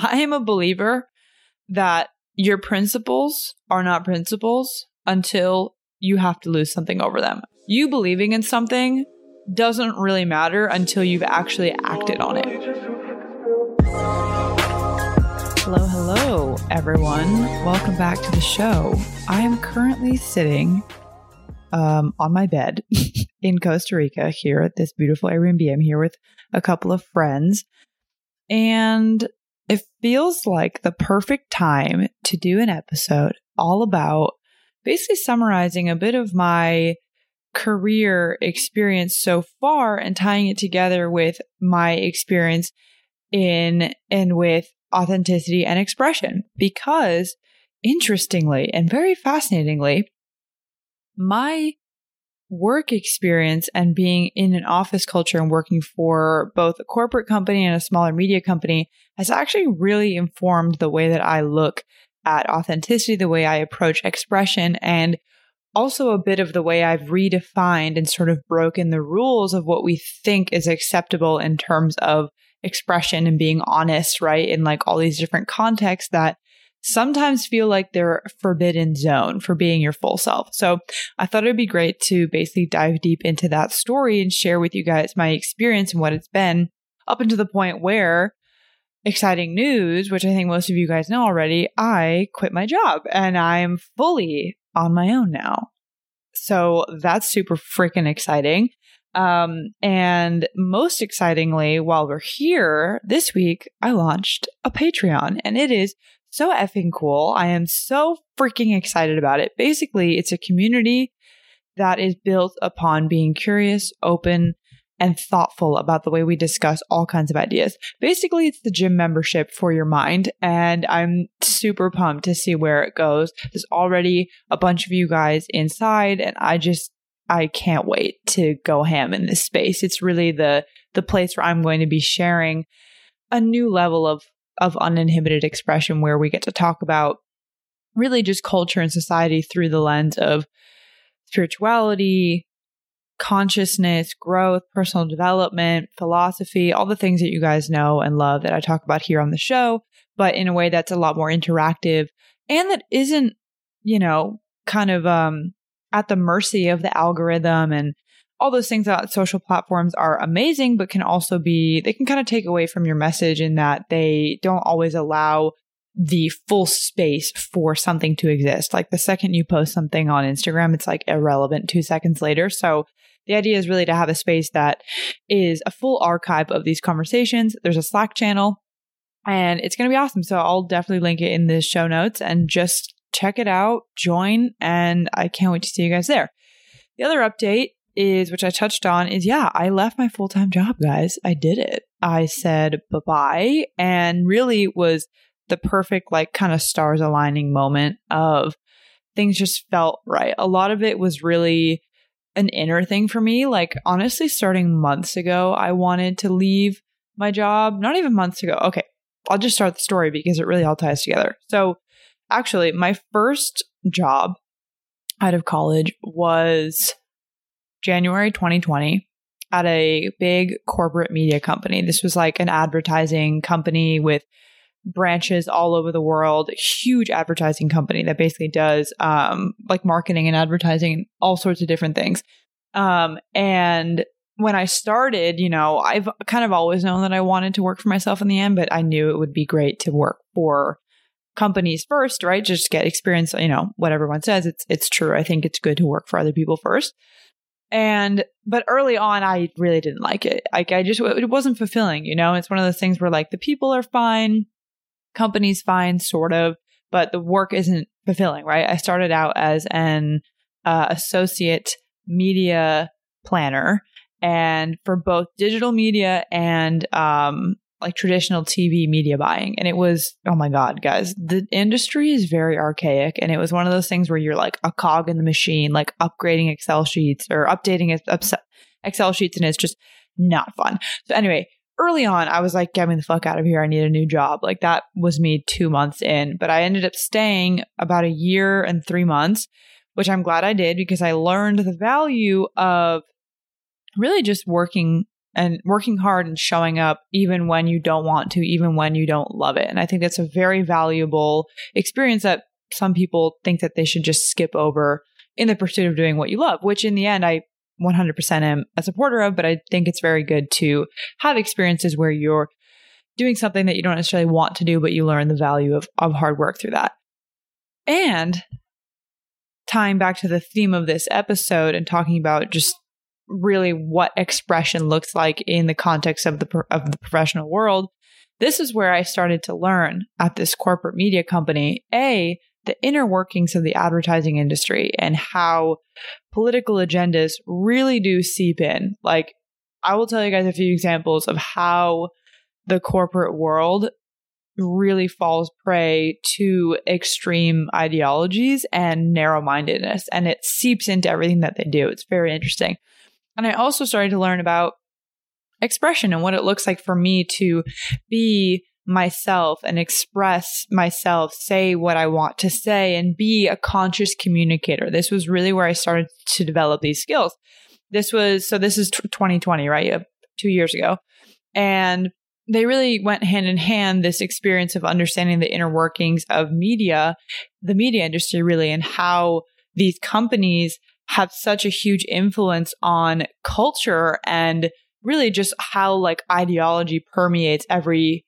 I am a believer that your principles are not principles until you have to lose something over them. You believing in something doesn't really matter until you've actually acted on it. Hello, hello, everyone. Welcome back to the show. I am currently sitting um, on my bed in Costa Rica here at this beautiful Airbnb. I'm here with a couple of friends, and it feels like the perfect time to do an episode all about basically summarizing a bit of my career experience so far and tying it together with my experience in and with authenticity and expression. Because interestingly and very fascinatingly my work experience and being in an office culture and working for both a corporate company and a smaller media company has actually really informed the way that I look at authenticity, the way I approach expression, and also a bit of the way I've redefined and sort of broken the rules of what we think is acceptable in terms of expression and being honest, right? In like all these different contexts that sometimes feel like they're forbidden zone for being your full self. So I thought it'd be great to basically dive deep into that story and share with you guys my experience and what it's been up until the point where exciting news, which I think most of you guys know already, I quit my job and I'm fully on my own now. So that's super freaking exciting. Um, and most excitingly, while we're here this week, I launched a Patreon and it is so effing cool. I am so freaking excited about it. Basically, it's a community that is built upon being curious, open, and thoughtful about the way we discuss all kinds of ideas. Basically, it's the gym membership for your mind, and I'm super pumped to see where it goes. There's already a bunch of you guys inside, and I just I can't wait to go ham in this space. It's really the the place where I'm going to be sharing a new level of of uninhibited expression where we get to talk about really just culture and society through the lens of spirituality, consciousness, growth, personal development, philosophy, all the things that you guys know and love that I talk about here on the show, but in a way that's a lot more interactive and that isn't, you know, kind of um at the mercy of the algorithm and all those things about social platforms are amazing, but can also be, they can kind of take away from your message in that they don't always allow the full space for something to exist. Like the second you post something on Instagram, it's like irrelevant two seconds later. So the idea is really to have a space that is a full archive of these conversations. There's a Slack channel and it's going to be awesome. So I'll definitely link it in the show notes and just check it out, join, and I can't wait to see you guys there. The other update is, which I touched on, is yeah, I left my full time job, guys. I did it. I said bye bye and really was the perfect, like, kind of stars aligning moment of things just felt right. A lot of it was really an inner thing for me. Like, honestly, starting months ago, I wanted to leave my job. Not even months ago. Okay, I'll just start the story because it really all ties together. So, actually, my first job out of college was January 2020 at a big corporate media company. This was like an advertising company with branches all over the world, huge advertising company that basically does um, like marketing and advertising, and all sorts of different things. Um, and when I started, you know, I've kind of always known that I wanted to work for myself in the end, but I knew it would be great to work for companies first, right? Just get experience, you know, what everyone says. It's it's true. I think it's good to work for other people first. And, but early on, I really didn't like it. Like, I just, it wasn't fulfilling, you know? It's one of those things where like the people are fine, company's fine, sort of, but the work isn't fulfilling, right? I started out as an uh, associate media planner and for both digital media and um, like traditional TV media buying. And it was, oh my God, guys, the industry is very archaic. And it was one of those things where you're like a cog in the machine, like upgrading Excel sheets or updating Excel sheets. And it's just not fun. So, anyway, early on, I was like, get me the fuck out of here. I need a new job. Like that was me two months in. But I ended up staying about a year and three months, which I'm glad I did because I learned the value of really just working and working hard and showing up even when you don't want to, even when you don't love it. And I think that's a very valuable experience that some people think that they should just skip over in the pursuit of doing what you love, which in the end, I 100% am a supporter of, but I think it's very good to have experiences where you're doing something that you don't necessarily want to do, but you learn the value of, of hard work through that. And tying back to the theme of this episode and talking about just really what expression looks like in the context of the of the professional world this is where i started to learn at this corporate media company a the inner workings of the advertising industry and how political agendas really do seep in like i will tell you guys a few examples of how the corporate world really falls prey to extreme ideologies and narrow mindedness, and it seeps into everything that they do. It's very interesting. And I also started to learn about expression and what it looks like for me to be myself and express myself, say what I want to say, and be a conscious communicator. This was really where I started to develop these skills. This was so, this is 2020, right? Two years ago. And they really went hand in hand this experience of understanding the inner workings of media, the media industry really, and how these companies have such a huge influence on culture and really just how like ideology permeates every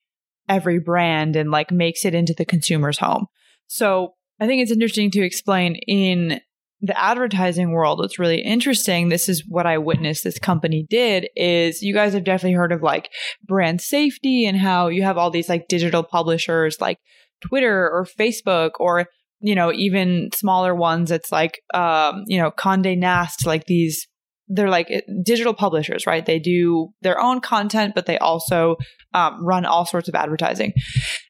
every brand and like makes it into the consumer's home. So I think it's interesting to explain in the advertising world, what's really interesting, this is what I witnessed this company did is you guys have definitely heard of like brand safety and how you have all these like digital publishers like Twitter or Facebook or, you know, even smaller ones. It's like, um, you know, Conde Nast, like these, they're like eh, digital publishers, right? They do their own content, but they also um, run all sorts of advertising.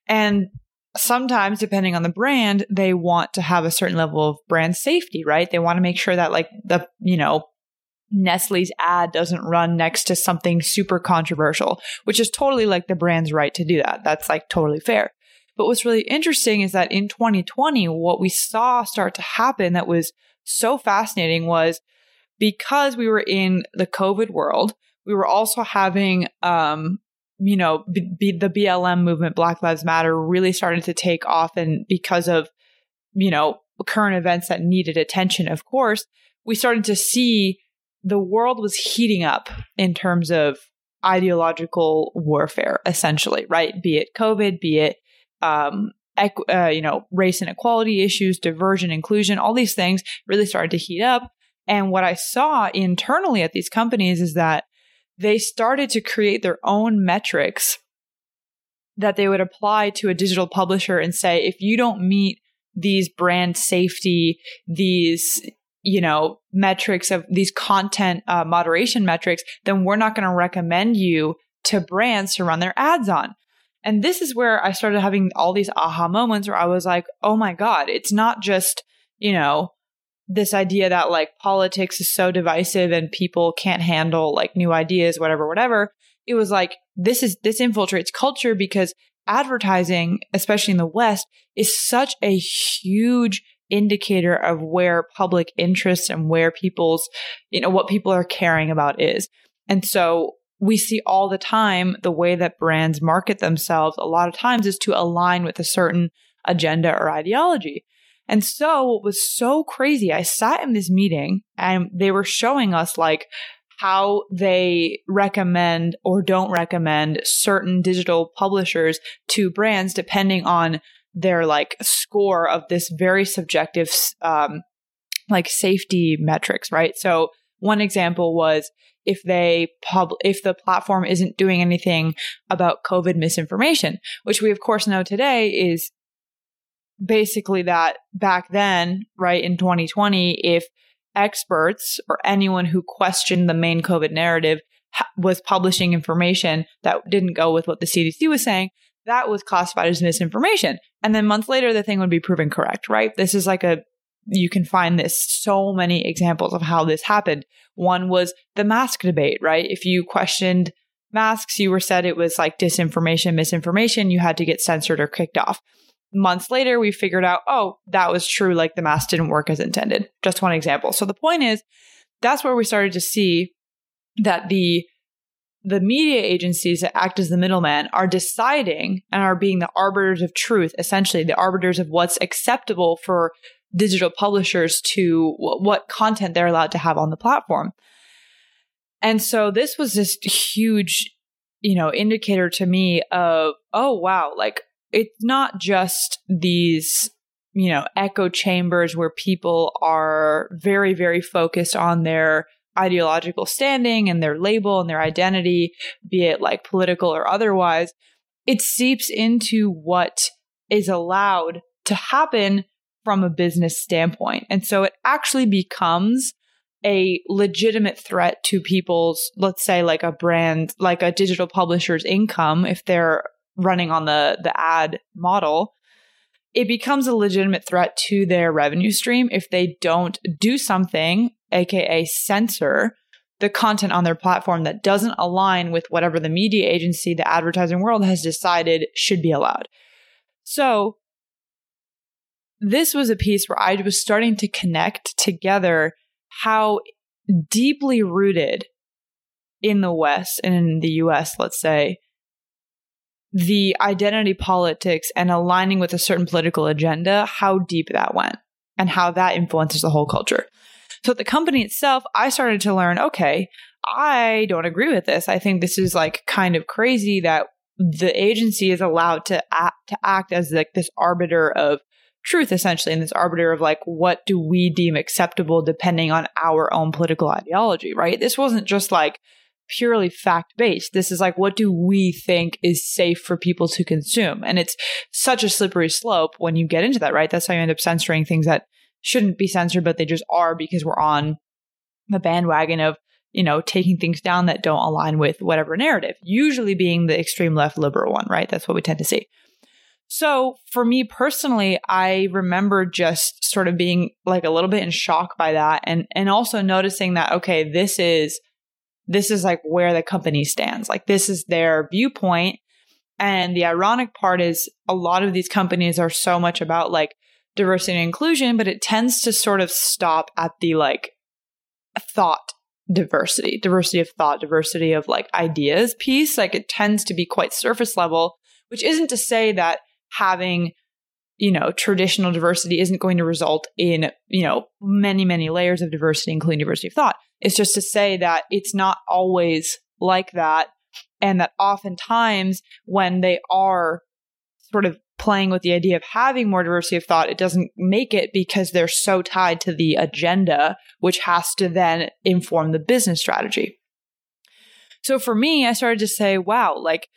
And sometimes depending on the brand they want to have a certain level of brand safety right they want to make sure that like the you know Nestle's ad doesn't run next to something super controversial which is totally like the brand's right to do that that's like totally fair but what's really interesting is that in 2020 what we saw start to happen that was so fascinating was because we were in the covid world we were also having um, you know, b- b- the BLM movement, Black Lives Matter, really started to take off. And because of, you know, current events that needed attention, of course, we started to see the world was heating up in terms of ideological warfare, essentially, right? Be it COVID, be it, um, equ- uh, you know, race inequality issues, diversion, inclusion, all these things really started to heat up. And what I saw internally at these companies is that they started to create their own metrics that they would apply to a digital publisher and say, if you don't meet these brand safety, these, you know, metrics of these content uh, moderation metrics, then we're not going to recommend you to brands to run their ads on. And this is where I started having all these aha moments where I was like, oh my God, it's not just, you know, this idea that like politics is so divisive and people can't handle like new ideas, whatever, whatever. It was like, this is, this infiltrates culture because advertising, especially in the West, is such a huge indicator of where public interest and where people's, you know, what people are caring about is. And so we see all the time the way that brands market themselves a lot of times is to align with a certain agenda or ideology. And so what was so crazy, I sat in this meeting and they were showing us like how they recommend or don't recommend certain digital publishers to brands depending on their like score of this very subjective um, like safety metrics, right? So one example was if they pub if the platform isn't doing anything about COVID misinformation, which we of course know today is basically that back then, right in 2020, if experts or anyone who questioned the main COVID narrative was publishing information that didn't go with what the CDC was saying, that was classified as misinformation. And then months later, the thing would be proven correct, right? This is like a, you can find this so many examples of how this happened. One was the mask debate, right? If you questioned masks, you were said it was like disinformation, misinformation, you had to get censored or kicked off months later, we figured out, oh, that was true. Like the mask didn't work as intended. Just one example. So the point is, that's where we started to see that the the media agencies that act as the middleman are deciding and are being the arbiters of truth, essentially the arbiters of what's acceptable for digital publishers to what content they're allowed to have on the platform. And so this was this huge, you know, indicator to me of, oh, wow, like it's not just these, you know, echo chambers where people are very, very focused on their ideological standing and their label and their identity, be it like political or otherwise. It seeps into what is allowed to happen from a business standpoint. And so it actually becomes a legitimate threat to people's, let's say like a brand, like a digital publisher's income, if they're running on the, the ad model, it becomes a legitimate threat to their revenue stream if they don't do something, aka censor the content on their platform that doesn't align with whatever the media agency, the advertising world has decided should be allowed. So this was a piece where I was starting to connect together how deeply rooted in the West and in the US, let's say, the identity politics and aligning with a certain political agenda, how deep that went and how that influences the whole culture. So, the company itself, I started to learn okay, I don't agree with this. I think this is like kind of crazy that the agency is allowed to act, to act as like this arbiter of truth essentially and this arbiter of like what do we deem acceptable depending on our own political ideology right? This wasn't just like purely fact based this is like what do we think is safe for people to consume? And it's such a slippery slope when you get into that right? That's how you end up censoring things that shouldn't be censored but they just are because we're on the bandwagon of you know taking things down that don't align with whatever narrative usually being the extreme left liberal one right? That's what we tend to see so for me personally, I remember just sort of being like a little bit in shock by that and and also noticing that okay, this is this is like where the company stands. Like this is their viewpoint. And the ironic part is a lot of these companies are so much about like diversity and inclusion, but it tends to sort of stop at the like thought diversity, diversity of thought, diversity of like ideas piece. Like it tends to be quite surface level, which isn't to say that having you know traditional diversity isn't going to result in you know many many layers of diversity including diversity of thought. It's just to say that it's not always like that and that oftentimes when they are sort of playing with the idea of having more diversity of thought it doesn't make it because they're so tied to the agenda which has to then inform the business strategy. So for me i started to say wow like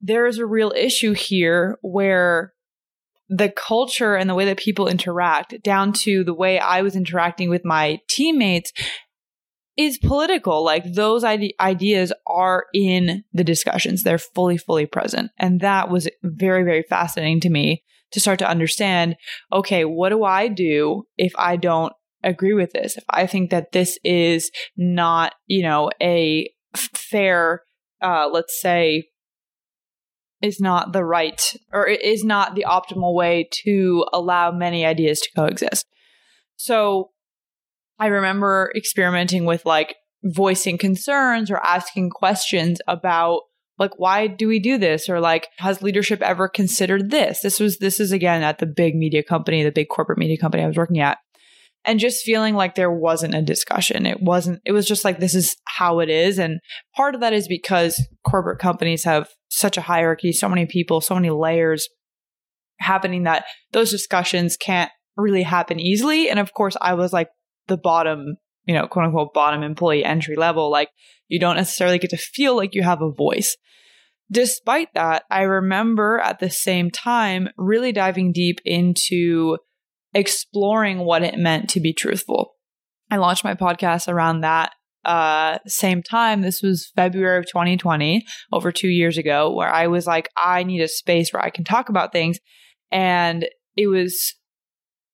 there is a real issue here where the culture and the way that people interact, down to the way I was interacting with my teammates, is political. Like those ide- ideas are in the discussions, they're fully, fully present. And that was very, very fascinating to me to start to understand okay, what do I do if I don't agree with this? If I think that this is not, you know, a fair, uh, let's say, is not the right or is not the optimal way to allow many ideas to coexist. So I remember experimenting with like voicing concerns or asking questions about like why do we do this or like has leadership ever considered this this was this is again at the big media company the big corporate media company i was working at and just feeling like there wasn't a discussion. It wasn't, it was just like, this is how it is. And part of that is because corporate companies have such a hierarchy, so many people, so many layers happening that those discussions can't really happen easily. And of course, I was like the bottom, you know, quote unquote, bottom employee entry level. Like, you don't necessarily get to feel like you have a voice. Despite that, I remember at the same time really diving deep into exploring what it meant to be truthful. I launched my podcast around that uh same time this was February of 2020 over 2 years ago where I was like I need a space where I can talk about things. And it was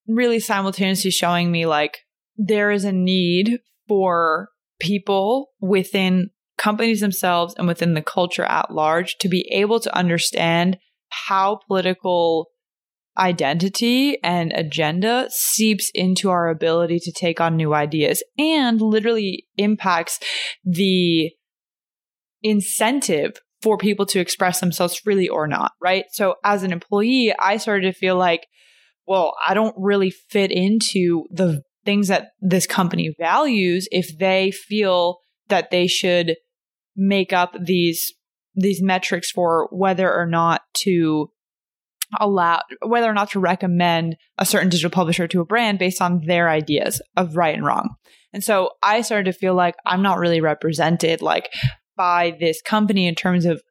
really simultaneously showing me like there is a need for people within companies themselves and within the culture at large to be able to understand how political identity and agenda seeps into our ability to take on new ideas and literally impacts the incentive for people to express themselves freely or not, right? So as an employee, I started to feel like, well, I don't really fit into the things that this company values if they feel that they should make up these these metrics for whether or not to allow whether or not to recommend a certain digital publisher to a brand based on their ideas of right and wrong. And so I started to feel like I'm not really represented like by this company in terms of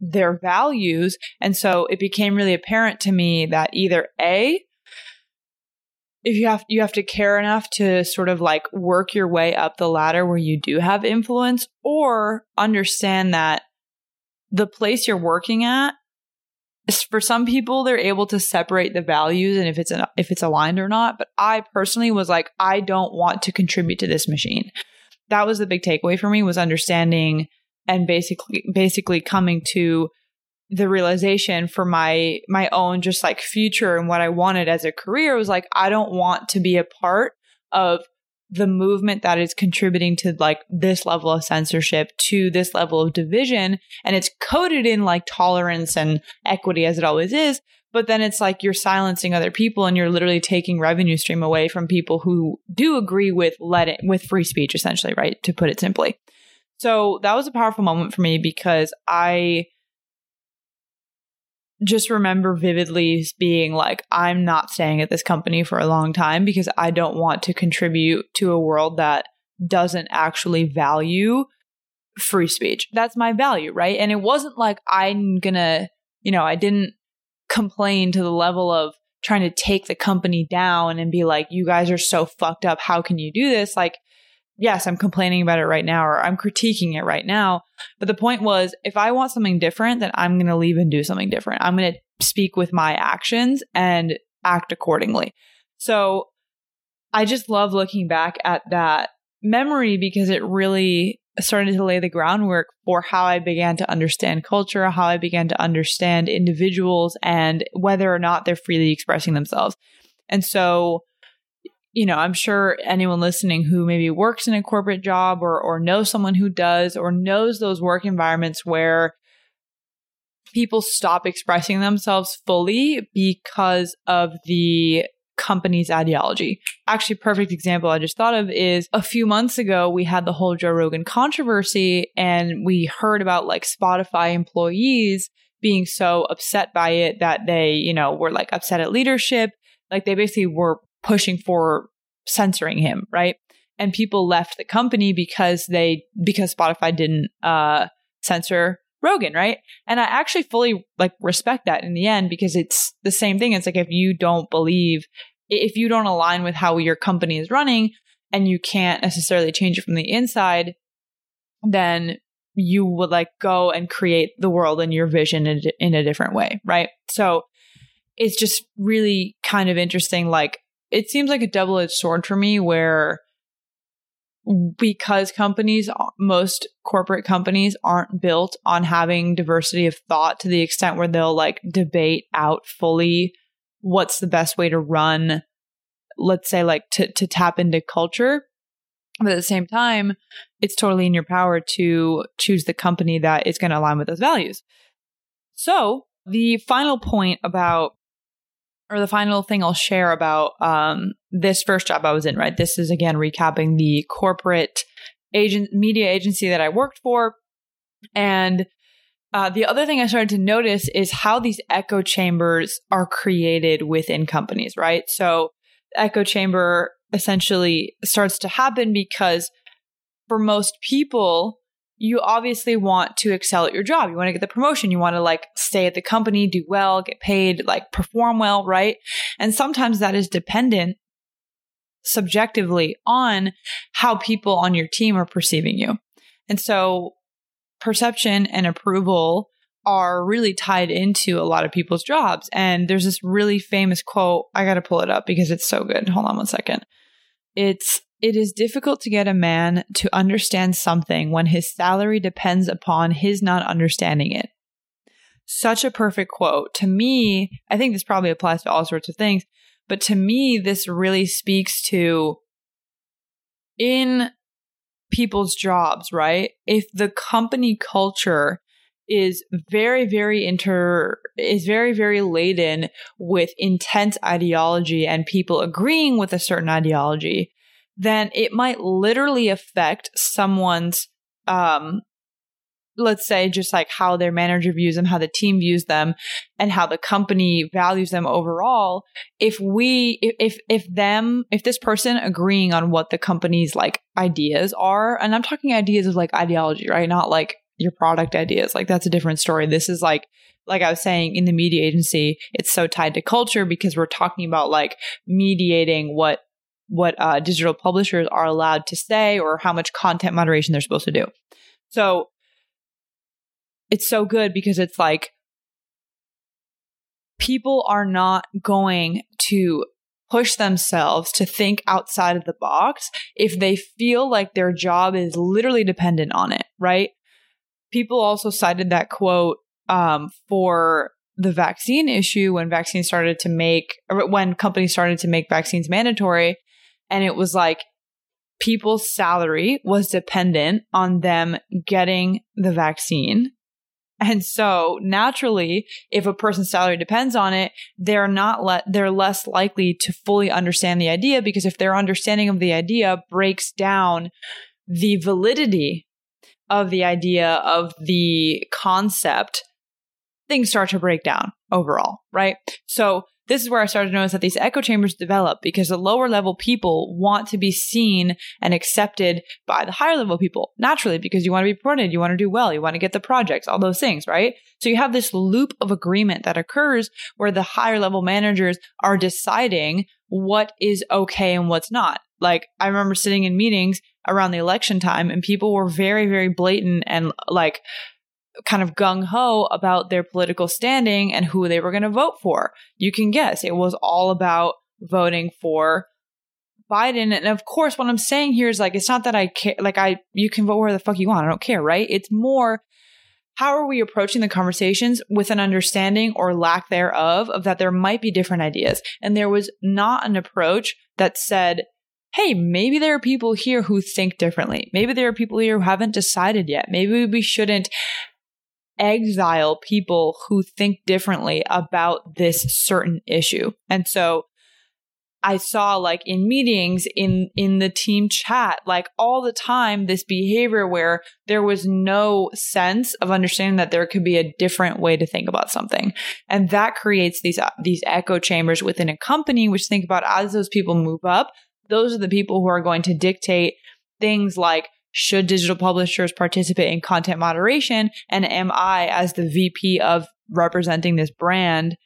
their values. And so it became really apparent to me that either A, if you have you have to care enough to sort of like work your way up the ladder where you do have influence or understand that the place you're working at for some people they're able to separate the values and if it's an, if it's aligned or not but i personally was like i don't want to contribute to this machine. That was the big takeaway for me was understanding and basically basically coming to the realization for my my own just like future and what I wanted as a career was like I don't want to be a part of the movement that is contributing to like this level of censorship to this level of division and it's coded in like tolerance and equity as it always is but then it's like you're silencing other people and you're literally taking revenue stream away from people who do agree with let it with free speech essentially right to put it simply. So that was a powerful moment for me because i just remember vividly being like, I'm not staying at this company for a long time because I don't want to contribute to a world that doesn't actually value free speech. That's my value, right? And it wasn't like I'm gonna, you know, I didn't complain to the level of trying to take the company down and be like, you guys are so fucked up. How can you do this? Like, yes, I'm complaining about it right now or I'm critiquing it right now. But the point was, if I want something different, then I'm going to leave and do something different. I'm going to speak with my actions and act accordingly. So I just love looking back at that memory because it really started to lay the groundwork for how I began to understand culture, how I began to understand individuals and whether or not they're freely expressing themselves. And so you know, I'm sure anyone listening who maybe works in a corporate job or or knows someone who does or knows those work environments where people stop expressing themselves fully because of the company's ideology. Actually, perfect example I just thought of is a few months ago we had the whole Joe Rogan controversy and we heard about like Spotify employees being so upset by it that they, you know, were like upset at leadership. Like they basically were pushing for censoring him, right? And people left the company because they because Spotify didn't uh censor Rogan, right? And I actually fully like respect that in the end because it's the same thing. It's like if you don't believe if you don't align with how your company is running and you can't necessarily change it from the inside, then you would like go and create the world and your vision in, in a different way, right? So it's just really kind of interesting like it seems like a double edged sword for me where because companies, most corporate companies aren't built on having diversity of thought to the extent where they'll like debate out fully what's the best way to run, let's say, like to, to tap into culture. But at the same time, it's totally in your power to choose the company that is going to align with those values. So, the final point about or the final thing I'll share about um, this first job I was in, right? This is again recapping the corporate agent media agency that I worked for. And uh, the other thing I started to notice is how these echo chambers are created within companies, right? So, echo chamber essentially starts to happen because for most people, you obviously want to excel at your job. You want to get the promotion. You want to like stay at the company, do well, get paid, like perform well, right? And sometimes that is dependent subjectively on how people on your team are perceiving you. And so perception and approval are really tied into a lot of people's jobs. And there's this really famous quote. I got to pull it up because it's so good. Hold on one second. It's it is difficult to get a man to understand something when his salary depends upon his not understanding it. Such a perfect quote. To me, I think this probably applies to all sorts of things, but to me, this really speaks to in people's jobs, right? If the company culture is very, very inter, is very, very laden with intense ideology and people agreeing with a certain ideology, then it might literally affect someone's, um, let's say just like how their manager views them, how the team views them, and how the company values them overall. If we, if, if them, if this person agreeing on what the company's like ideas are, and I'm talking ideas of like ideology, right? Not like your product ideas. Like that's a different story. This is like, like I was saying in the media agency, it's so tied to culture because we're talking about like mediating what what uh, digital publishers are allowed to say or how much content moderation they're supposed to do. So it's so good because it's like people are not going to push themselves to think outside of the box if they feel like their job is literally dependent on it, right? People also cited that quote um, for the vaccine issue when vaccines started to make, when companies started to make vaccines mandatory. And it was like people's salary was dependent on them getting the vaccine. And so naturally, if a person's salary depends on it, they're not let, they're less likely to fully understand the idea because if their understanding of the idea breaks down the validity of the idea of the concept, things start to break down overall, right? So this is where I started to notice that these echo chambers develop because the lower level people want to be seen and accepted by the higher level people naturally because you want to be promoted, you want to do well, you want to get the projects, all those things, right? So you have this loop of agreement that occurs where the higher level managers are deciding what is okay and what's not. Like I remember sitting in meetings around the election time and people were very, very blatant and like kind of gung ho about their political standing and who they were going to vote for. You can guess it was all about voting for Biden. And of course, what I'm saying here is like, it's not that I care, like, I, you can vote where the fuck you want. I don't care, right? It's more, how are we approaching the conversations with an understanding or lack thereof of that there might be different ideas? And there was not an approach that said, hey, maybe there are people here who think differently. Maybe there are people here who haven't decided yet. Maybe we shouldn't exile people who think differently about this certain issue. And so I saw like in meetings in in the team chat like all the time this behavior where there was no sense of understanding that there could be a different way to think about something and that creates these uh, these echo chambers within a company which think about as those people move up those are the people who are going to dictate things like should digital publishers participate in content moderation? And am I, as the VP of representing this brand,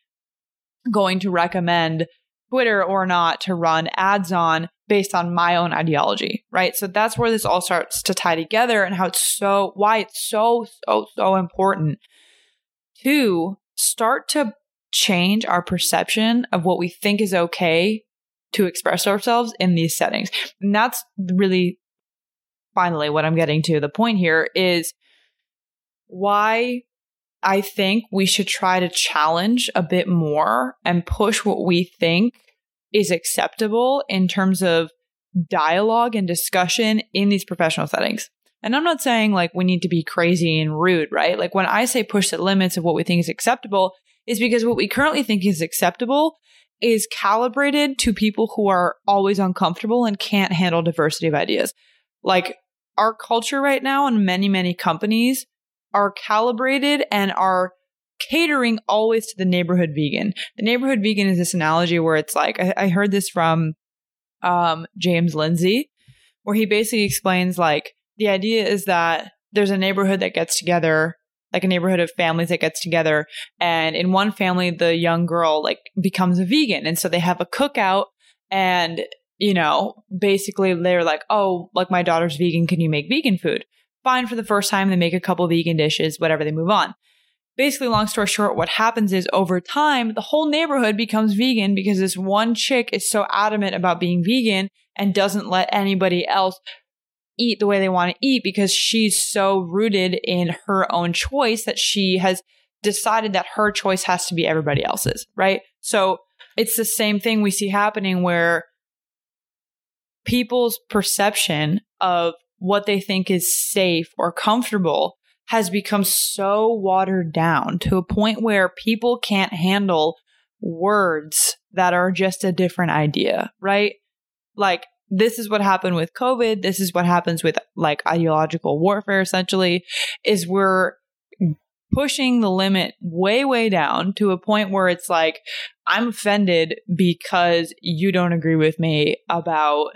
going to recommend Twitter or not to run ads on based on my own ideology, right? So that's where this all starts to tie together and how it's so, why it's so, so, so important to start to change our perception of what we think is okay to express ourselves in these settings. And that's really finally what I'm getting to the point here is why I think we should try to challenge a bit more and push what we think is acceptable in terms of dialogue and discussion in these professional settings. And I'm not saying like we need to be crazy and rude, right? Like when I say push the limits of what we think is acceptable is because what we currently think is acceptable is calibrated to people who are always uncomfortable and can't handle diversity of ideas. Like our culture right now and many, many companies are calibrated and are catering always to the neighborhood vegan. The neighborhood vegan is this analogy where it's like, I, I heard this from um, James Lindsay, where he basically explains like the idea is that there's a neighborhood that gets together like a neighborhood of families that gets together and in one family the young girl like becomes a vegan and so they have a cookout and you know, basically they're like, oh, like my daughter's vegan. Can you make vegan food? Fine for the first time. They make a couple vegan dishes, whatever, they move on. Basically, long story short, what happens is over time, the whole neighborhood becomes vegan because this one chick is so adamant about being vegan and doesn't let anybody else eat the way they want to eat because she's so rooted in her own choice that she has decided that her choice has to be everybody else's, right? So it's the same thing we see happening where people's perception of what they think is safe or comfortable has become so watered down to a point where people can't handle words that are just a different idea, right? Like, this is what happened with COVID. This is what happens with like ideological warfare, essentially, is we're pushing the limit way, way down to a point where it's like, I'm offended because you don't agree with me about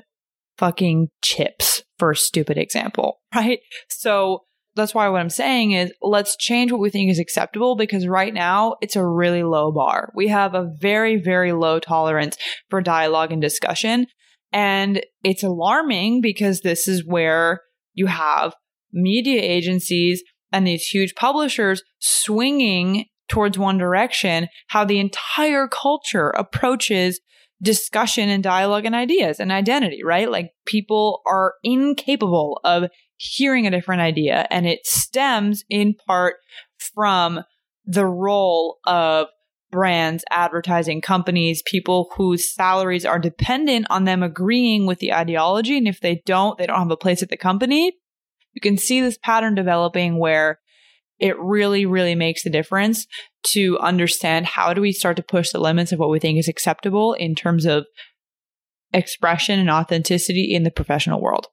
fucking chips, for a stupid example, right? So that's why what I'm saying is let's change what we think is acceptable because right now it's a really low bar. We have a very, very low tolerance for dialogue and discussion. And it's alarming because this is where you have media agencies and these huge publishers swinging towards one direction, how the entire culture approaches discussion and dialogue and ideas and identity, right? Like people are incapable of hearing a different idea and it stems in part from the role of brands, advertising companies, people whose salaries are dependent on them agreeing with the ideology. And if they don't, they don't have a place at the company. You can see this pattern developing where it really, really makes a difference to understand how do we start to push the limits of what we think is acceptable in terms of expression and authenticity in the professional world.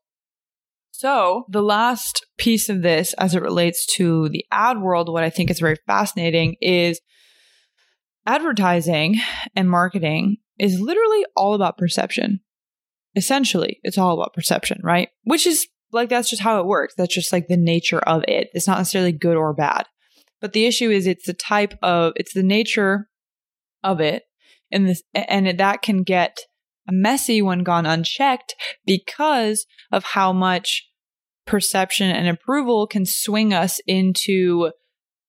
So, the last piece of this as it relates to the ad world, what I think is very fascinating is advertising and marketing is literally all about perception. Essentially, it's all about perception, right? Which is like that's just how it works. That's just like the nature of it. It's not necessarily good or bad. But the issue is it's the type of it's the nature of it and this and that can get messy when gone unchecked because of how much perception and approval can swing us into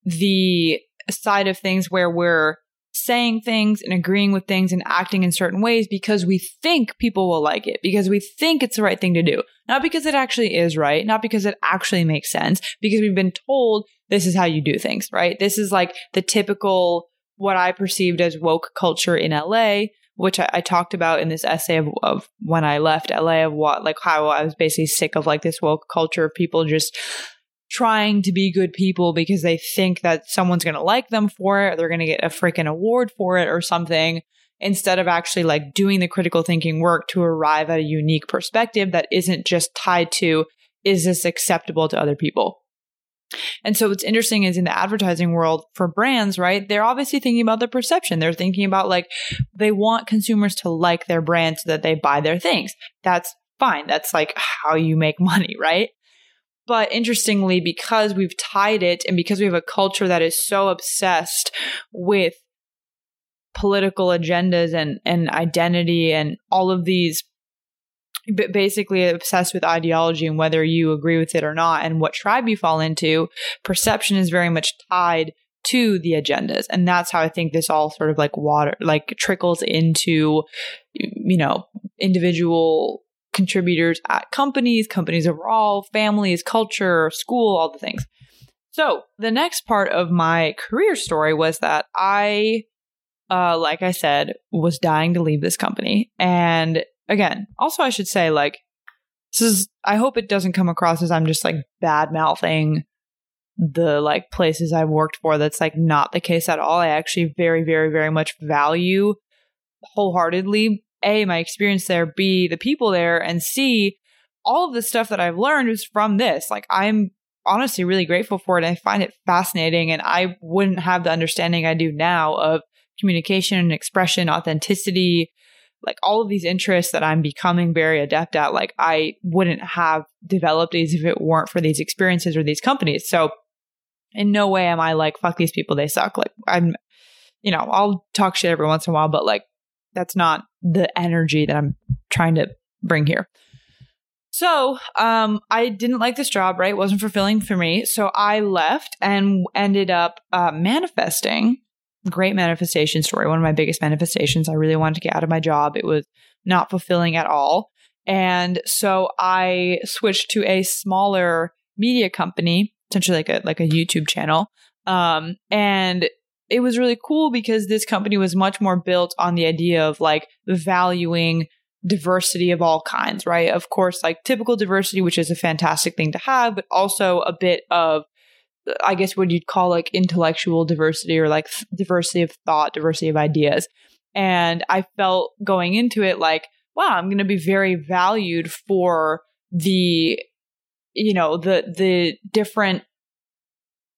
the side of things where we're saying things and agreeing with things and acting in certain ways because we think people will like it, because we think it's the right thing to do. Not because it actually is right, not because it actually makes sense, because we've been told this is how you do things, right? This is like the typical, what I perceived as woke culture in LA, which I, I talked about in this essay of, of when I left LA, of what, like how I was basically sick of like this woke culture of people just trying to be good people because they think that someone's going to like them for it, or they're going to get a freaking award for it or something, instead of actually like doing the critical thinking work to arrive at a unique perspective that isn't just tied to, is this acceptable to other people? And so what's interesting is in the advertising world for brands, right? They're obviously thinking about the perception. They're thinking about like they want consumers to like their brand so that they buy their things. That's fine. That's like how you make money, right? But interestingly, because we've tied it and because we have a culture that is so obsessed with political agendas and, and identity and all of these basically obsessed with ideology and whether you agree with it or not and what tribe you fall into, perception is very much tied to the agendas. And that's how I think this all sort of like water, like trickles into, you know, individual contributors at companies, companies overall, families, culture, school, all the things. So the next part of my career story was that I, uh, like I said, was dying to leave this company. And again, also I should say, like, this is, I hope it doesn't come across as I'm just like bad mouthing the like places I've worked for. That's like not the case at all. I actually very, very, very much value wholeheartedly a, my experience there, B, the people there, and C, all of the stuff that I've learned is from this. Like, I'm honestly really grateful for it. I find it fascinating, and I wouldn't have the understanding I do now of communication and expression, authenticity, like all of these interests that I'm becoming very adept at. Like, I wouldn't have developed these if it weren't for these experiences or these companies. So, in no way am I like, fuck these people, they suck. Like, I'm, you know, I'll talk shit every once in a while, but like, that's not the energy that I'm trying to bring here. So, um, I didn't like this job, right? It wasn't fulfilling for me. So I left and ended up uh, manifesting. Great manifestation story. One of my biggest manifestations. I really wanted to get out of my job. It was not fulfilling at all. And so I switched to a smaller media company, essentially like a like a YouTube channel. Um, and it was really cool because this company was much more built on the idea of like valuing diversity of all kinds, right? Of course, like typical diversity, which is a fantastic thing to have, but also a bit of, I guess, what you'd call like intellectual diversity or like diversity of thought, diversity of ideas. And I felt going into it like, wow, I'm going to be very valued for the, you know, the, the different,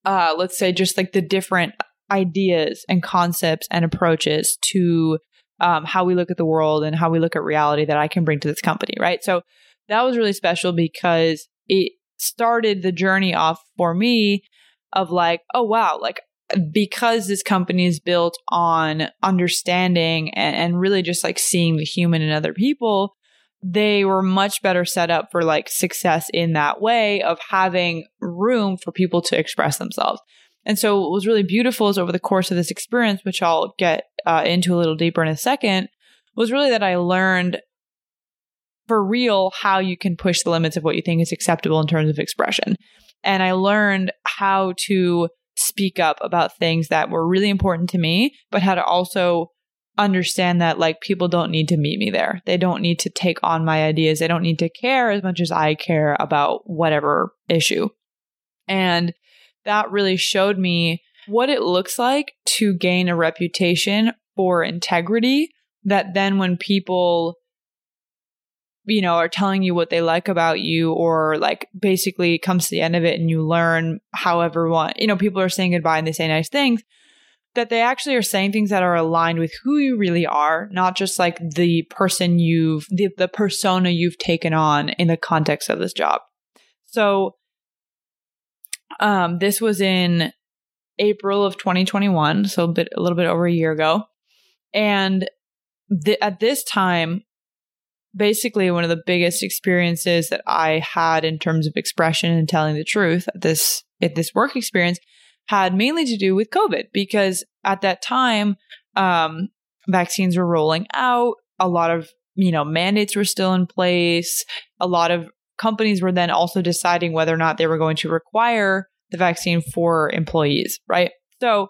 uh, let's say just like the different ideas and concepts and approaches to um, how we look at the world and how we look at reality that I can bring to this company, right? So that was really special because it started the journey off for me of like, oh wow, like because this company is built on understanding and, and really just like seeing the human in other people, they were much better set up for like success in that way of having room for people to express themselves. And so what was really beautiful is over the course of this experience, which I'll get uh, into a little deeper in a second, was really that I learned for real how you can push the limits of what you think is acceptable in terms of expression. And I learned how to speak up about things that were really important to me, but how to also understand that like people don't need to meet me there. They don't need to take on my ideas. They don't need to care as much as I care about whatever issue. And that really showed me what it looks like to gain a reputation for integrity that then when people you know are telling you what they like about you or like basically comes to the end of it and you learn how everyone you know people are saying goodbye and they say nice things that they actually are saying things that are aligned with who you really are not just like the person you've the, the persona you've taken on in the context of this job so um, this was in April of 2021, so a bit, a little bit over a year ago. And at this time, basically one of the biggest experiences that I had in terms of expression and telling the truth at this at this work experience had mainly to do with COVID because at that time, um, vaccines were rolling out. A lot of you know mandates were still in place. A lot of companies were then also deciding whether or not they were going to require the vaccine for employees, right? So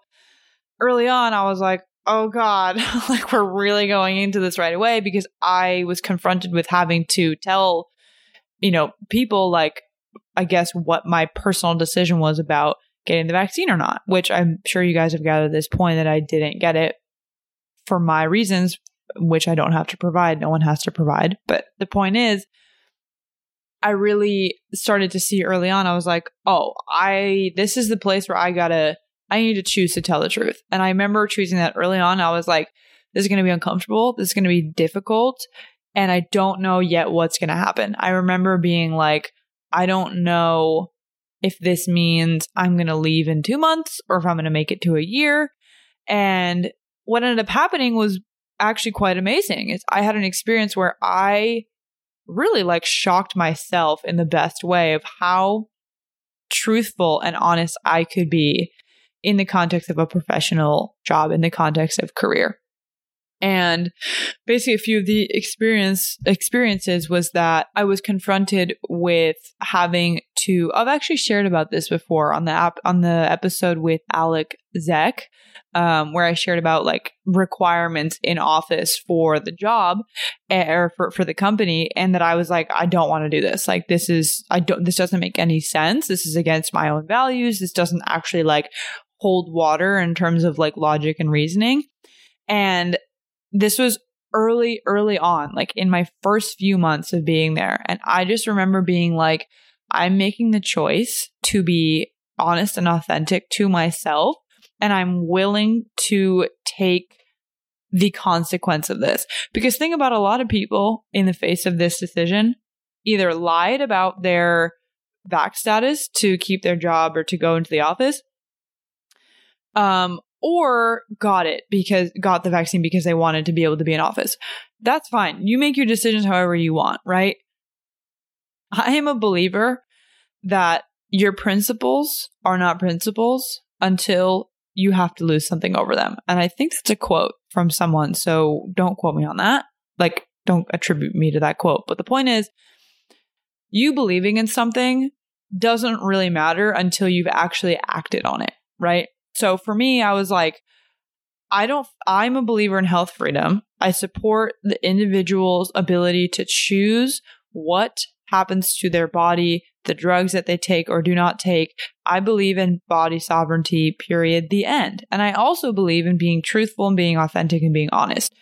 early on, I was like, oh God, like we're really going into this right away because I was confronted with having to tell, you know, people like, I guess what my personal decision was about getting the vaccine or not, which I'm sure you guys have gathered this point that I didn't get it for my reasons, which I don't have to provide. No one has to provide. But the point is, I really started to see early on, I was like, oh, I, this is the place where I gotta, I need to choose to tell the truth. And I remember choosing that early on. I was like, this is going to be uncomfortable. This is going to be difficult. And I don't know yet what's going to happen. I remember being like, I don't know if this means I'm going to leave in two months or if I'm going to make it to a year. And what ended up happening was actually quite amazing. Is I had an experience where I really like shocked myself in the best way of how truthful and honest I could be in the context of a professional job, in the context of career. And basically a few of the experience experiences was that I was confronted with having to I've actually shared about this before on the app on the episode with Alec Zeck um, where I shared about like requirements in office for the job eh, or for, for the company. And that I was like, I don't want to do this. Like, this is, I don't, this doesn't make any sense. This is against my own values. This doesn't actually like hold water in terms of like logic and reasoning. And this was early, early on, like in my first few months of being there. And I just remember being like, I'm making the choice to be honest and authentic to myself and I'm willing to take the consequence of this. Because think about a lot of people in the face of this decision either lied about their vax status to keep their job or to go into the office, um, or got it because got the vaccine because they wanted to be able to be in office. That's fine. You make your decisions however you want, right? I am a believer that your principles are not principles until you have to lose something over them. And I think that's a quote from someone. So don't quote me on that. Like, don't attribute me to that quote. But the point is, you believing in something doesn't really matter until you've actually acted on it, right? So for me, I was like, I don't, I'm a believer in health freedom. I support the individual's ability to choose what happens to their body, the drugs that they take or do not take. I believe in body sovereignty, period, the end. And I also believe in being truthful and being authentic and being honest.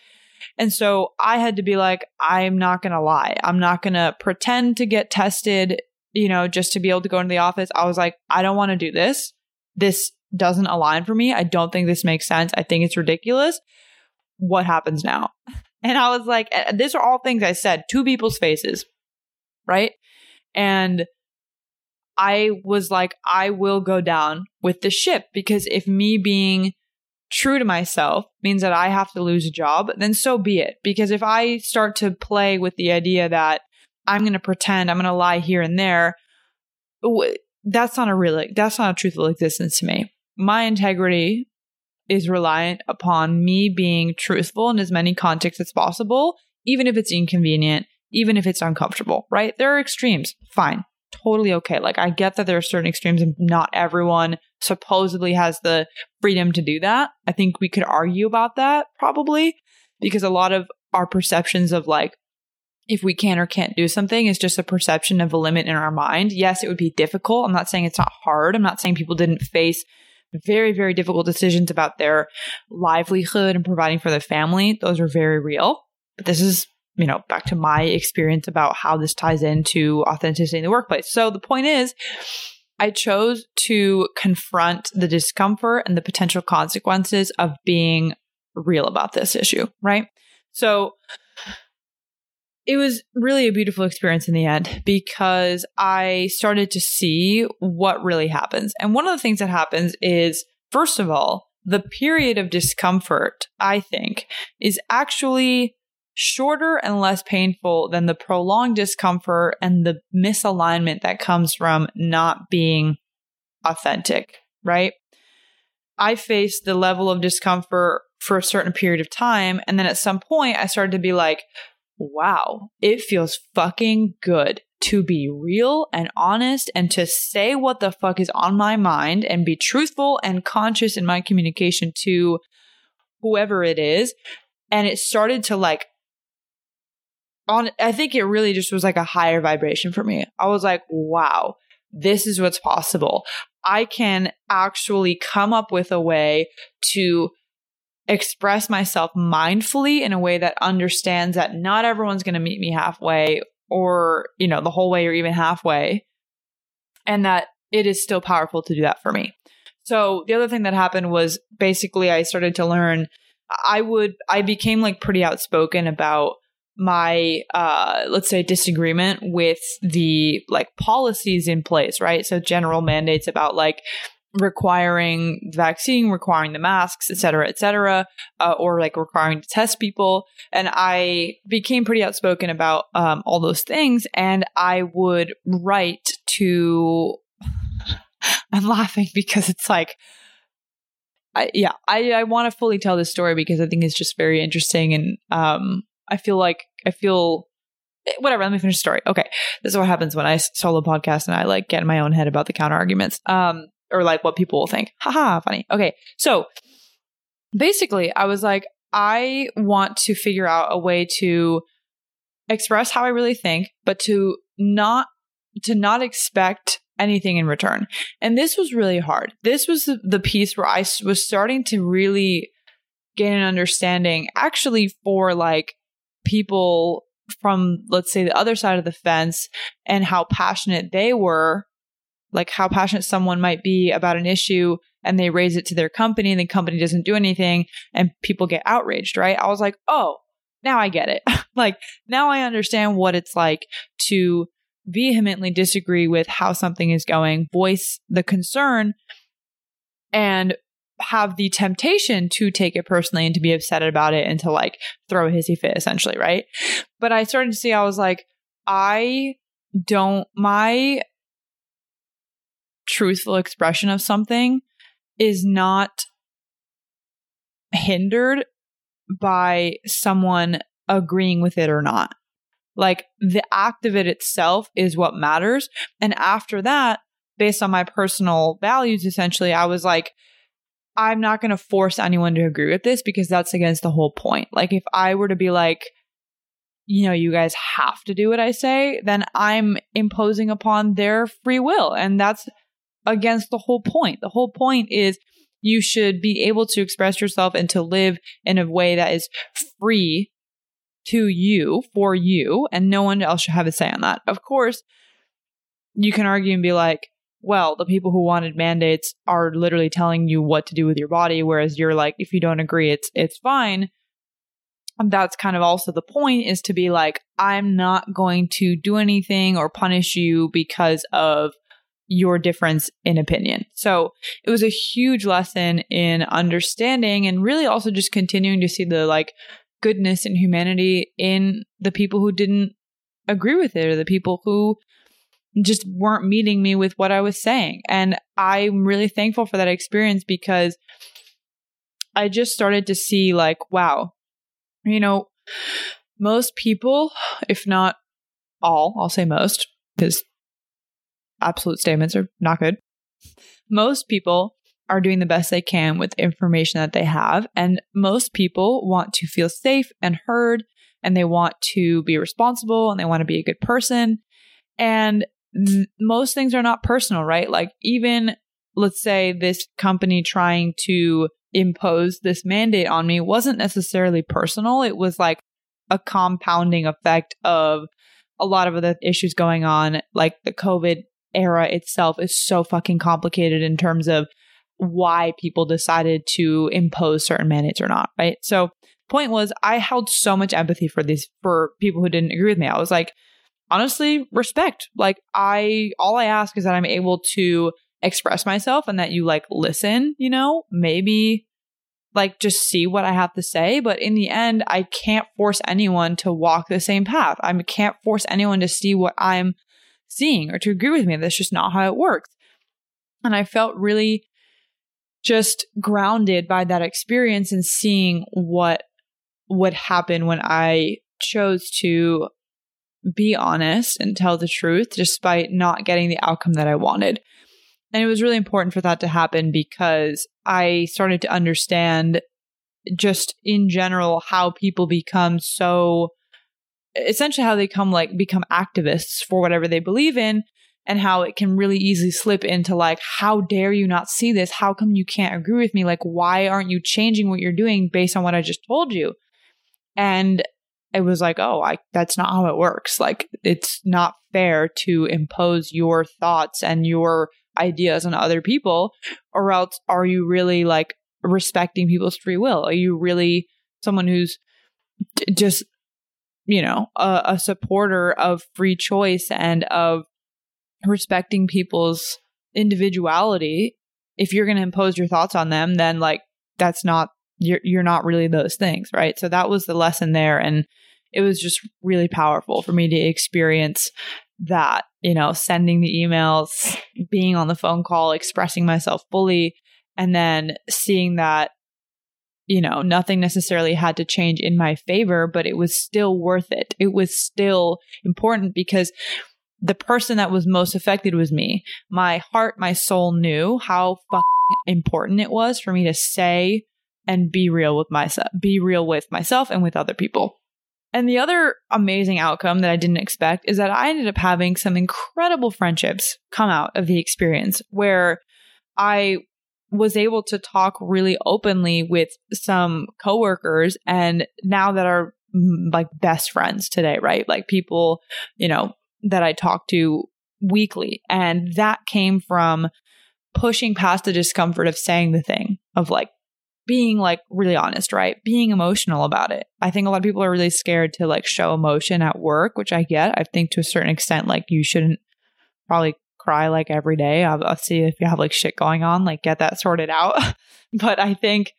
And so I had to be like, I'm not going to lie. I'm not going to pretend to get tested, you know, just to be able to go into the office. I was like, I don't want to do this. This doesn't align for me. I don't think this makes sense. I think it's ridiculous. What happens now? And I was like, these are all things I said to people's faces, right? And I was like, I will go down with the ship because if me being true to myself means that I have to lose a job, then so be it. Because if I start to play with the idea that I'm going to pretend, I'm going to lie here and there, that's not a real, that's not a truthful existence to me my integrity is reliant upon me being truthful in as many contexts as possible, even if it's inconvenient, even if it's uncomfortable, right? There are extremes. Fine. Totally okay. Like, I get that there are certain extremes and not everyone supposedly has the freedom to do that. I think we could argue about that probably because a lot of our perceptions of like, if we can or can't do something is just a perception of a limit in our mind. Yes, it would be difficult. I'm not saying it's not hard. I'm not saying people didn't face very, very difficult decisions about their livelihood and providing for their family. Those are very real. But this is, you know, back to my experience about how this ties into authenticity in the workplace. So the point is, I chose to confront the discomfort and the potential consequences of being real about this issue, right? So it was really a beautiful experience in the end because I started to see what really happens. And one of the things that happens is, first of all, the period of discomfort, I think, is actually shorter and less painful than the prolonged discomfort and the misalignment that comes from not being authentic, right? I faced the level of discomfort for a certain period of time. And then at some point, I started to be like, wow, it feels fucking good to be real and honest and to say what the fuck is on my mind and be truthful and conscious in my communication to whoever it is. And it started to like, on, I think it really just was like a higher vibration for me. I was like, wow, this is what's possible. I can actually come up with a way to express myself mindfully in a way that understands that not everyone's going to meet me halfway or, you know, the whole way or even halfway. And that it is still powerful to do that for me. So the other thing that happened was basically I started to learn I would I became like pretty outspoken about my uh let's say disagreement with the like policies in place, right? So general mandates about like requiring vaccine, requiring the masks, et cetera, et cetera, uh, or like requiring to test people. And I became pretty outspoken about um, all those things. And I would write to, I'm laughing because it's like, I, yeah, I, I want to fully tell this story because I think it's just very interesting. And um, I feel like, I feel eh, whatever let me finish the story okay this is what happens when i solo podcast and i like get in my own head about the counter arguments um or like what people will think. Haha, funny. Okay. So basically, I was like, I want to figure out a way to express how I really think, but to not to not expect anything in return. And this was really hard. This was the, the piece where I was starting to really gain an understanding actually for like people from let's say the other side of the fence and how passionate they were like how passionate someone might be about an issue and they raise it to their company and the company doesn't do anything and people get outraged, right? I was like, oh, now I get it. like now I understand what it's like to vehemently disagree with how something is going, voice the concern and have the temptation to take it personally and to be upset about it and to like throw a hissy fit essentially, right? But I started to see I was like I don't my truthful expression of something is not hindered by someone agreeing with it or not. Like the act of it itself is what matters. And after that, based on my personal values, essentially, I was like, I'm not going to force anyone to agree with this because that's against the whole point. Like, if I were to be like, you know, you guys have to do what I say, then I'm imposing upon their free will. And that's against the whole point. The whole point is you should be able to express yourself and to live in a way that is free to you, for you, and no one else should have a say on that. Of course, you can argue and be like, well, the people who wanted mandates are literally telling you what to do with your body, whereas you're like, if you don't agree, it's it's fine. And that's kind of also the point is to be like, I'm not going to do anything or punish you because of your difference in opinion. So it was a huge lesson in understanding and really also just continuing to see the like goodness and humanity in the people who didn't agree with it or the people who just weren't meeting me with what I was saying. And I'm really thankful for that experience because I just started to see, like, wow, you know, most people, if not all, I'll say most, because absolute statements are not good. Most people are doing the best they can with information that they have. And most people want to feel safe and heard, and they want to be responsible and they want to be a good person. And th- most things are not personal, right? Like, even let's say this company trying to impose this mandate on me wasn't necessarily personal. It was like a compounding effect of a lot of the issues going on, like the COVID era itself is so fucking complicated in terms of why people decided to impose certain mandates or not, right? So point was I held so much empathy for these for people who didn't agree with me. I was like, honestly, respect. Like I all I ask is that I'm able to express myself and that you like listen, you know, maybe like just see what I have to say. But in the end, I can't force anyone to walk the same path. I can't force anyone to see what I'm seeing or to agree with me. That's just not how it works. And I felt really just grounded by that experience and seeing what would happen when I chose to be honest and tell the truth despite not getting the outcome that I wanted. And it was really important for that to happen because I started to understand just in general how people become so essentially how they come like become activists for whatever they believe in and how it can really easily slip into like how dare you not see this? How come you can't agree with me? Like why aren't you changing what you're doing based on what i just told you? And it was like oh i that's not how it works. Like it's not fair to impose your thoughts and your ideas on other people or else are you really like respecting people's free will? Are you really someone who's just you know, a, a supporter of free choice and of respecting people's individuality. If you're going to impose your thoughts on them, then like that's not you're you're not really those things, right? So that was the lesson there and it was just really powerful for me to experience that, you know, sending the emails, being on the phone call, expressing myself fully and then seeing that you know, nothing necessarily had to change in my favor, but it was still worth it. It was still important because the person that was most affected was me. My heart, my soul knew how important it was for me to say and be real with myself, be real with myself and with other people. And the other amazing outcome that I didn't expect is that I ended up having some incredible friendships come out of the experience where I was able to talk really openly with some coworkers and now that are mm, like best friends today, right? Like people, you know, that I talk to weekly. And that came from pushing past the discomfort of saying the thing, of like being like really honest, right? Being emotional about it. I think a lot of people are really scared to like show emotion at work, which I get. I think to a certain extent, like you shouldn't probably cry like every day. I'll, see if you have like shit going on, like get that sorted out. but I think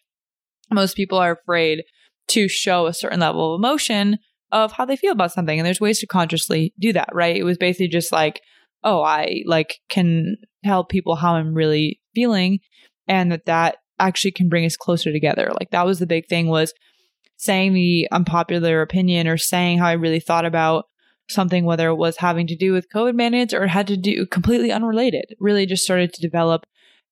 most people are afraid to show a certain level of emotion of how they feel about something. And there's ways to consciously do that, right? It was basically just like, oh, I like can tell people how I'm really feeling and that that actually can bring us closer together. Like that was the big thing was saying the unpopular opinion or saying how I really thought about something, whether it was having to do with COVID mandates or had to do completely unrelated, really just started to develop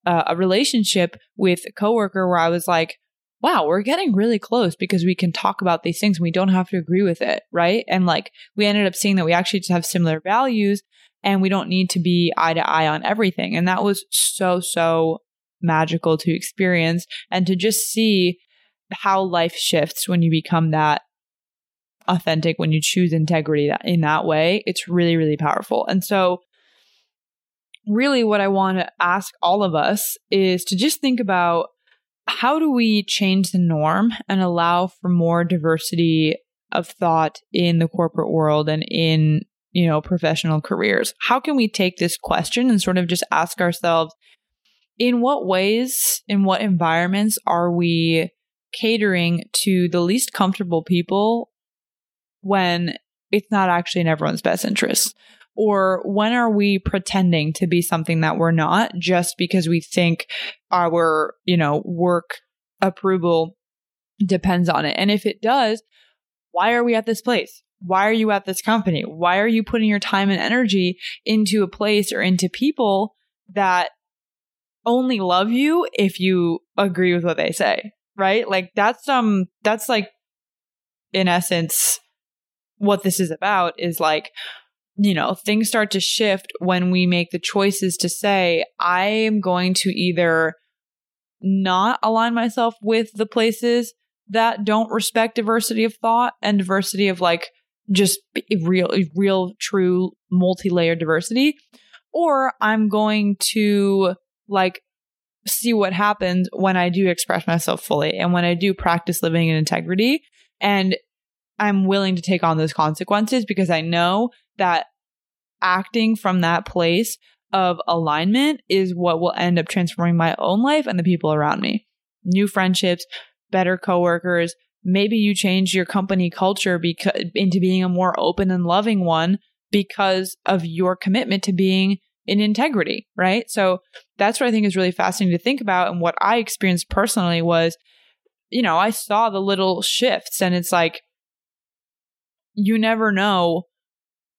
uh, a relationship with a coworker where I was like, wow, we're getting really close because we can talk about these things and we don't have to agree with it. Right. And like we ended up seeing that we actually just have similar values and we don't need to be eye to eye on everything. And that was so, so magical to experience and to just see how life shifts when you become that authentic, when you choose integrity in that way. It's really, really powerful. And so, really, what I want to ask all of us is to just think about how do we change the norm and allow for more diversity of thought in the corporate world and in you know professional careers how can we take this question and sort of just ask ourselves in what ways in what environments are we catering to the least comfortable people when it's not actually in everyone's best interest or when are we pretending to be something that we're not just because we think our, you know, work approval depends on it? And if it does, why are we at this place? Why are you at this company? Why are you putting your time and energy into a place or into people that only love you if you agree with what they say? Right? Like that's um that's like in essence what this is about is like you know, things start to shift when we make the choices to say, I am going to either not align myself with the places that don't respect diversity of thought and diversity of like just real, real, true multi layered diversity, or I'm going to like see what happens when I do express myself fully and when I do practice living in integrity. And I'm willing to take on those consequences because I know that acting from that place of alignment is what will end up transforming my own life and the people around me. New friendships, better coworkers. Maybe you change your company culture because into being a more open and loving one because of your commitment to being in integrity, right? So that's what I think is really fascinating to think about. And what I experienced personally was, you know, I saw the little shifts and it's like, you never know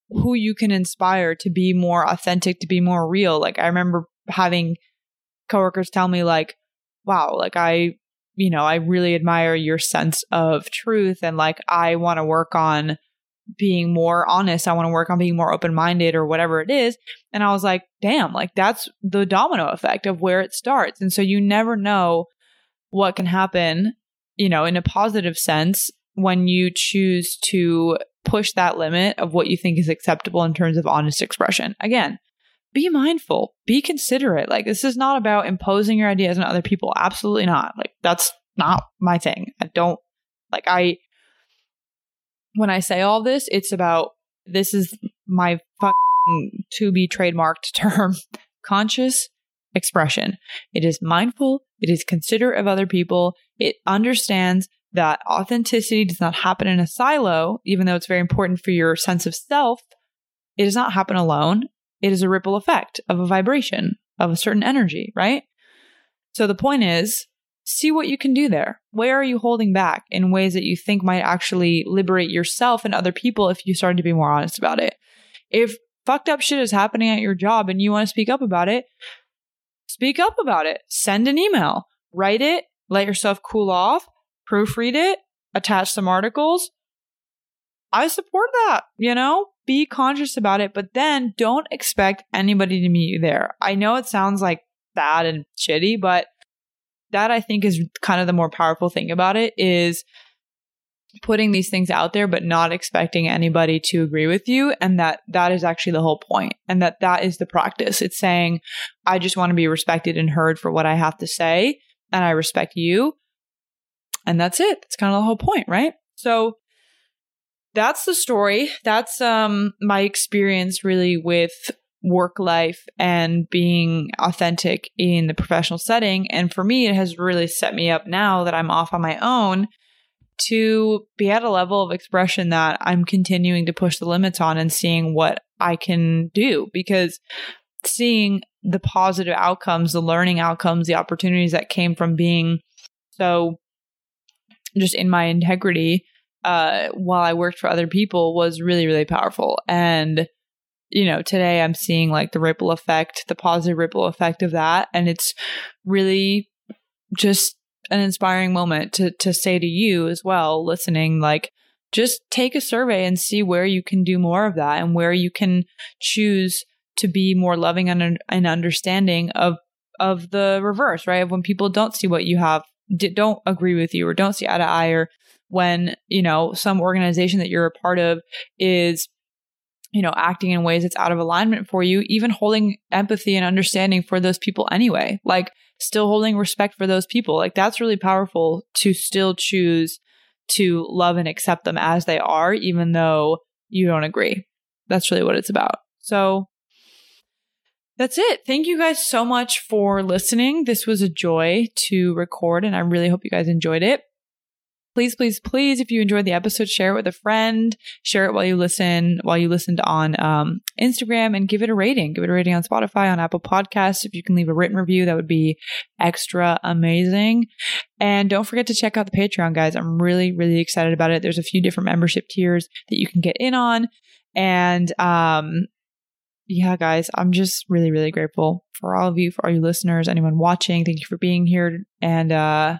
who you can inspire to be more authentic, to be more real. Like I remember having coworkers tell me like, wow, like I, you know, I really admire your sense of truth and like I want to work on being more honest. I want to work on being more open minded or whatever it is. And I was like, damn, like that's the domino effect of where it starts. And so you never know what can happen, you know, in a positive sense when you choose to push that limit of what you think is acceptable in terms of honest expression. Again, be mindful, be considerate. Like, this is not about imposing your ideas on other people. Absolutely not. Like, that's not my thing. I don't, like, I, when I say all this, it's about this is my fucking to be trademarked term conscious expression. It is mindful, it is considerate of other people, it understands that authenticity does not happen in a silo, even though it's very important for your sense of self. It does not happen alone. It is a ripple effect of a vibration of a certain energy, right? So the point is, see what you can do there. Where are you holding back in ways that you think might actually liberate yourself and other people if you started to be more honest about it? If fucked up shit is happening at your job and you want to speak up about it, speak up about it. Send an email, write it, let yourself cool off, proofread it, attach some articles. I support that, you know? Be conscious about it, but then don't expect anybody to meet you there. I know it sounds like bad and shitty, but that I think is kind of the more powerful thing about it is putting these things out there but not expecting anybody to agree with you and that that is actually the whole point and that that is the practice it's saying i just want to be respected and heard for what i have to say and i respect you and that's it. That's kind of the whole point, right? So that's the story. That's um my experience really with work life and being authentic in the professional setting. And for me, it has really set me up now that I'm off on my own to be at a level of expression that I'm continuing to push the limits on and seeing what I can do because seeing the positive outcomes, the learning outcomes, the opportunities that came from being so just in my integrity uh, while I worked for other people was really, really powerful. And you know, today I'm seeing like the ripple effect, the positive ripple effect of that. And it's really just an inspiring moment to, to say to you as well, listening, like, just take a survey and see where you can do more of that and where you can choose to be more loving and, and understanding of of the reverse, right? Of when people don't see what you have, don't agree with you, or don't see eye to eye, or when you know some organization that you're a part of is you know acting in ways that's out of alignment for you even holding empathy and understanding for those people anyway like still holding respect for those people. Like that's really powerful to still choose to love and accept them as they are even though you don't agree. That's really what it's about. So that's it. Thank you guys so much for listening. This was a joy to record, and I really hope you guys enjoyed it. Please, please, please, if you enjoyed the episode, share it with a friend. Share it while you listen, while you listened on um, Instagram, and give it a rating. Give it a rating on Spotify, on Apple Podcasts. If you can leave a written review, that would be extra amazing. And don't forget to check out the Patreon, guys. I'm really, really excited about it. There's a few different membership tiers that you can get in on, and um, yeah, guys, I'm just really, really grateful for all of you, for all you listeners, anyone watching. Thank you for being here and uh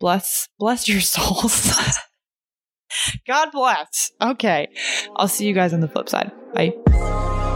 bless bless your souls. God bless. Okay. I'll see you guys on the flip side. Bye.